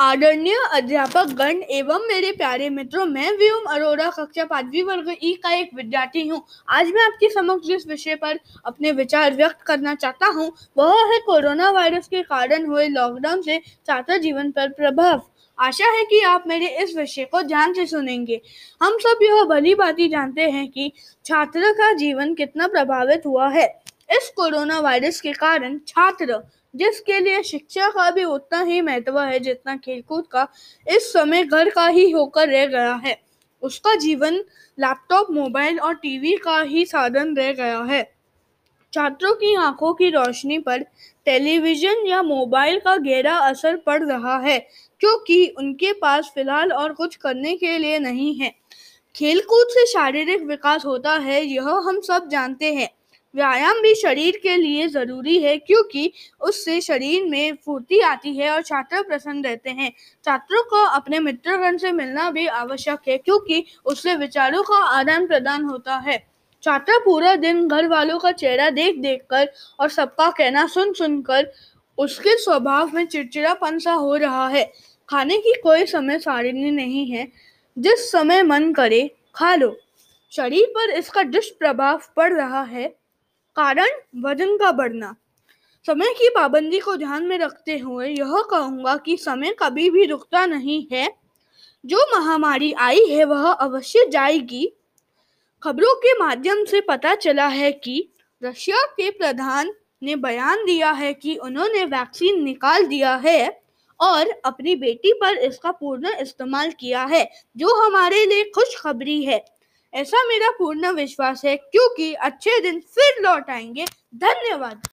आदरणीय अध्यापक गण एवं मेरे प्यारे मित्रों, मैं व्योम अरोड़ा कक्षा पांचवी वर्ग ई का एक विद्यार्थी हूँ। आज मैं आपके समक्ष जिस विषय पर अपने विचार व्यक्त करना चाहता हूँ, वह है कोरोना वायरस के कारण हुए लॉकडाउन से छात्र जीवन पर प्रभाव। आशा है कि आप मेरे इस विषय को ध्यान से सुनेंगे। हम सब यह भली बात जानते हैं कि छात्र का जीवन कितना प्रभावित हुआ है। इस कोरोना वायरस के कारण छात्र, जिसके लिए शिक्षा का भी उतना ही महत्व है जितना खेलकूद का, इस समय घर का ही होकर रह गया है। उसका जीवन लैपटॉप, मोबाइल और टीवी का ही साधन रह गया है। छात्रों की आँखों की रोशनी पर टेलीविज़न या मोबाइल का गहरा असर पड़ रहा है, क्योंकि उनके पास फ़िलहाल और कुछ करने के लिए नहीं है। खेलकूद से शारीरिक विकास होता है, यह हम सब जानते हैं। व्यायाम भी शरीर के लिए ज़रूरी है, क्योंकि उससे शरीर में फुर्ती आती है और छात्र प्रसन्न रहते हैं। छात्रों को अपने मित्रगण से मिलना भी आवश्यक है, क्योंकि उससे विचारों का आदान प्रदान होता है। छात्र पूरा दिन घर वालों का चेहरा देख देख कर और सबका कहना सुन सुन कर उसके स्वभाव में चिड़चिड़ापन सा हो रहा है। खाने की कोई समय सारिणी नहीं है, जिस समय मन करे, खा लो। शरीर पर इसका दुष्प्रभाव पड़ रहा है। कारण वज़न का बढ़ना। समय की पाबंदी को ध्यान में रखते हुए यह कहूँगा कि समय कभी भी रुकता नहीं है। जो महामारी आई है, वह अवश्य जाएगी। खबरों के माध्यम से पता चला है कि रशिया के प्रधान ने बयान दिया है कि उन्होंने वैक्सीन निकाल दिया है और अपनी बेटी पर इसका पूर्ण इस्तेमाल किया है, जो हमारे लिए खुशखबरी है। ऐसा मेरा पूर्ण विश्वास है क्योंकि अच्छे दिन फिर लौट आएँगे। धन्यवाद।